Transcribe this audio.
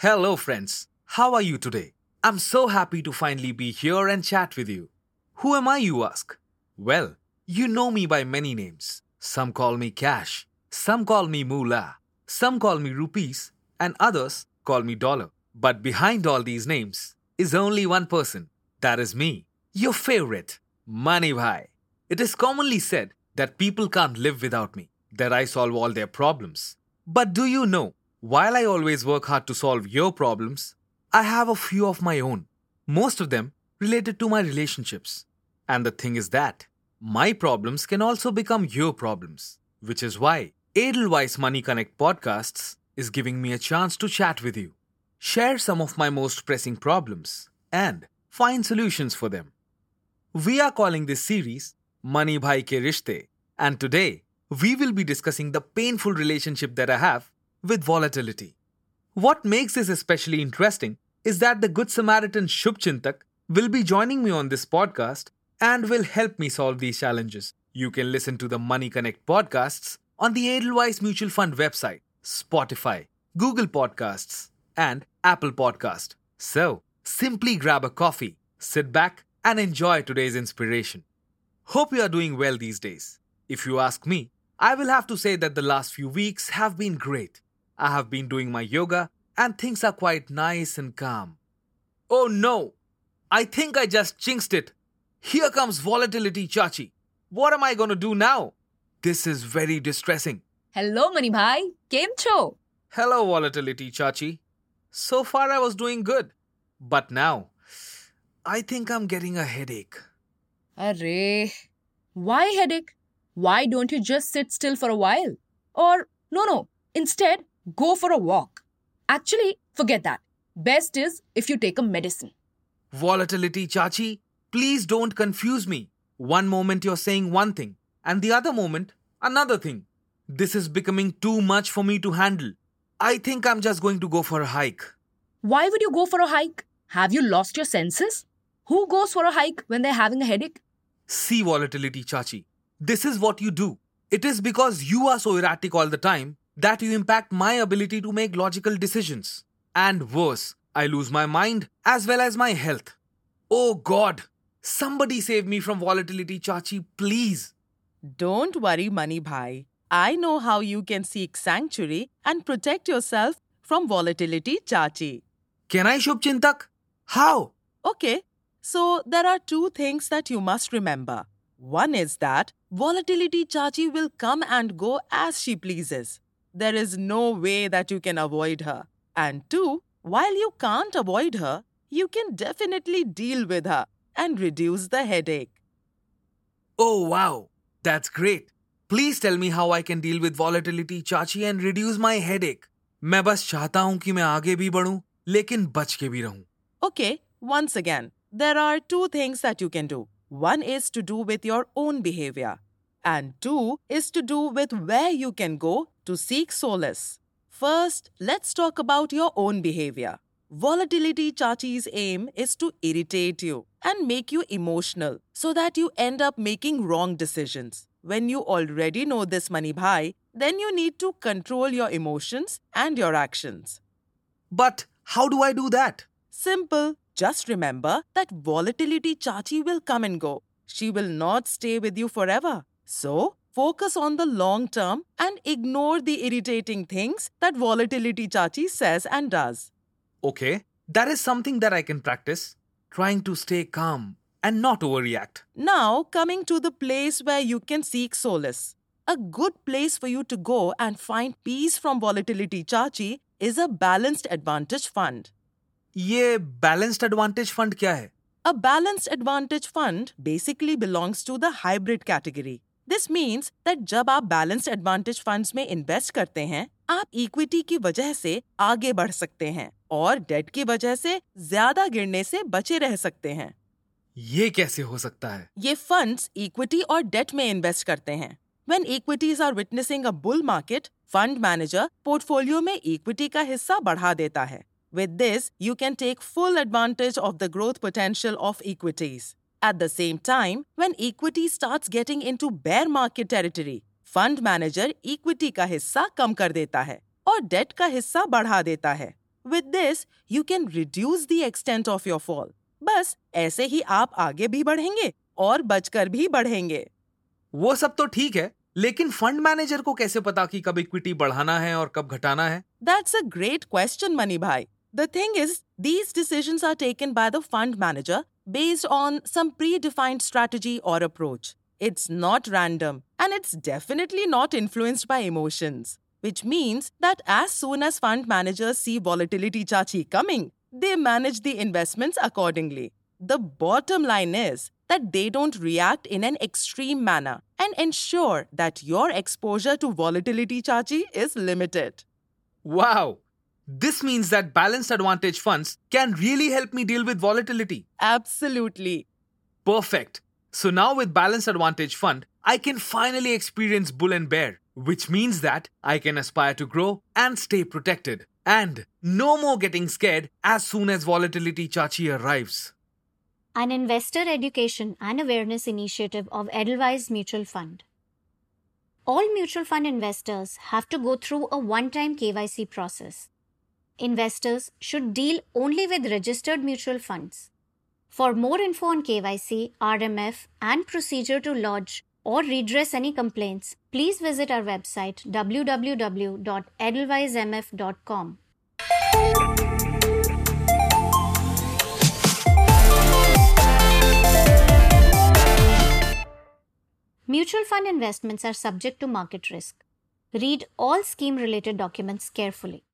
Hello, friends. How are you today? I'm so happy to finally be here and chat with you. Who am I, you ask? Well, you know me by many names. Some call me Cash, some call me Moolah, some call me Rupees, and others call me Dollar. But behind all these names is only one person. That is me, your favorite, Money Bhai. It is commonly said that people can't live without me, that I solve all their problems. But do you know, while I always work hard to solve your problems, I have a few of my own, most of them related to my relationships. And the thing is that my problems can also become your problems, which is why Edelweiss Money Connect podcasts is giving me a chance to chat with you, share some of my most pressing problems, and find solutions for them. We are calling this series Money Bhai Ke Rishte, and today we will be discussing the painful relationship that I have with volatility. What makes this especially interesting is that the Good Samaritan Shubh Chintak will be joining me on this podcast and will help me solve these challenges. You can listen to the Money Connect podcasts on the Edelweiss Mutual Fund website, Spotify, Google Podcasts, and Apple Podcast. So, simply grab a coffee, sit back, and enjoy today's inspiration. Hope you are doing well these days. If you ask me, I will have to say that the last few weeks have been great. I have been doing my yoga and things are quite nice and calm. Oh no! I think I just jinxed it. Here comes volatility, Chachi. What am I gonna do now? This is very distressing. Hello, Money bhai. Game cho? Hello, volatility, Chachi. So far I was doing good. But now, I think I'm getting a headache. Array. Why headache? Why don't you just sit still for a while? Or, no, no. Instead, go for a walk actually forget that best is if you take a medicine Volatility, Chachi, please don't confuse me. One moment you're saying one thing, and the other moment, another thing. This is becoming too much for me to handle. I think I'm just going to go for a hike. why would you go for a hike have you lost your senses who goes for a hike when they're having a headache See volatility, Chachi. This is what you do. It is because you are so erratic all the time that you impact my ability to make logical decisions. And worse, I lose my mind as well as my health. Oh God! Somebody save me from volatility, Chachi, please. Don't worry, Money Bhai. I know how you can seek sanctuary and protect yourself from volatility, Chachi. Can I Shubh Chintak? How? Okay, so there are two things that you must remember. One is that volatility Chachi will come and go as she pleases There is no way that you can avoid her. And two, while you can't avoid her, you can definitely deal with her and reduce the headache. Oh wow, that's great. Please tell me how I can deal with volatility, Chachi, and reduce my headache. मैं बस चाहता हूँ कि मैं आगे भी बढ़ूं, लेकिन बच के भी रहूं. Okay, once again, there are two things that you can do. One is to do with your own behavior, and two is to do with where you can go to seek solace. First, let's talk about your own behavior. Volatility Chachi's aim is to irritate you and make you emotional so that you end up making wrong decisions. When you already know this money bhai, then you need to control your emotions and your actions. But how do I do that? Simple. Just remember that volatility Chachi will come and go. She will not stay with you forever. So, focus on the long term and ignore the irritating things that volatility Chachi says and does. Okay, that is something that I can practice. Trying to stay calm and not overreact. Now, coming to the place where you can seek solace. A good place for you to go and find peace from volatility Chachi is a balanced advantage fund. ये balanced advantage fund क्या है A balanced advantage fund basically belongs to the hybrid category. This means that जब आप balanced advantage funds में invest करते हैं आप equity की वजह से आगे बढ़ सकते हैं और डेट की वजह से ज़्यादा गिरने से बचे रह सकते हैं। ये कैसे हो सकता है? ये फंड्स इक्विटी और डेट में इन्वेस्ट करते हैं। When equities are witnessing a bull market fund manager portfolio में इक्विटी का हिस्सा बढ़ा देता है। With this you can take full advantage of the growth potential of equities At the same time, when equity starts getting into bear market territory, fund manager equity का हिस्सा कम कर देता है और debt का हिस्सा बढ़ा देता है With this, you can reduce the extent of your fall. बस ऐसे ही आप आगे भी बढ़ेंगे और बचकर भी बढ़ेंगे वो सब तो ठीक है लेकिन फंड मैनेजर को कैसे पता कि कब इक्विटी बढ़ाना है और कब घटाना है That's a great question, Mani Bhai. The thing is, these decisions are taken by the fund manager based on some predefined strategy or approach. It's not random and it's definitely not influenced by emotions. Which means that as soon as fund managers see volatility chachi coming, they manage the investments accordingly. The bottom line is that they don't react in an extreme manner and ensure that your exposure to volatility chachi is limited. Wow! This means that balanced advantage funds can really help me deal with volatility. Absolutely. Perfect. So now with balanced advantage fund, I can finally experience bull and bear, which means that I can aspire to grow and stay protected. And no more getting scared as soon as volatility chachi arrives. An investor education and awareness initiative of Edelweiss Mutual Fund. All mutual fund investors have to go through a one time KYC process. Investors should deal only with registered mutual funds. For more info on KYC, RMF, and procedure to lodge or redress any complaints, please visit our website www.edelweissmf.com. Mutual fund investments are subject to market risk. Read all scheme related documents carefully.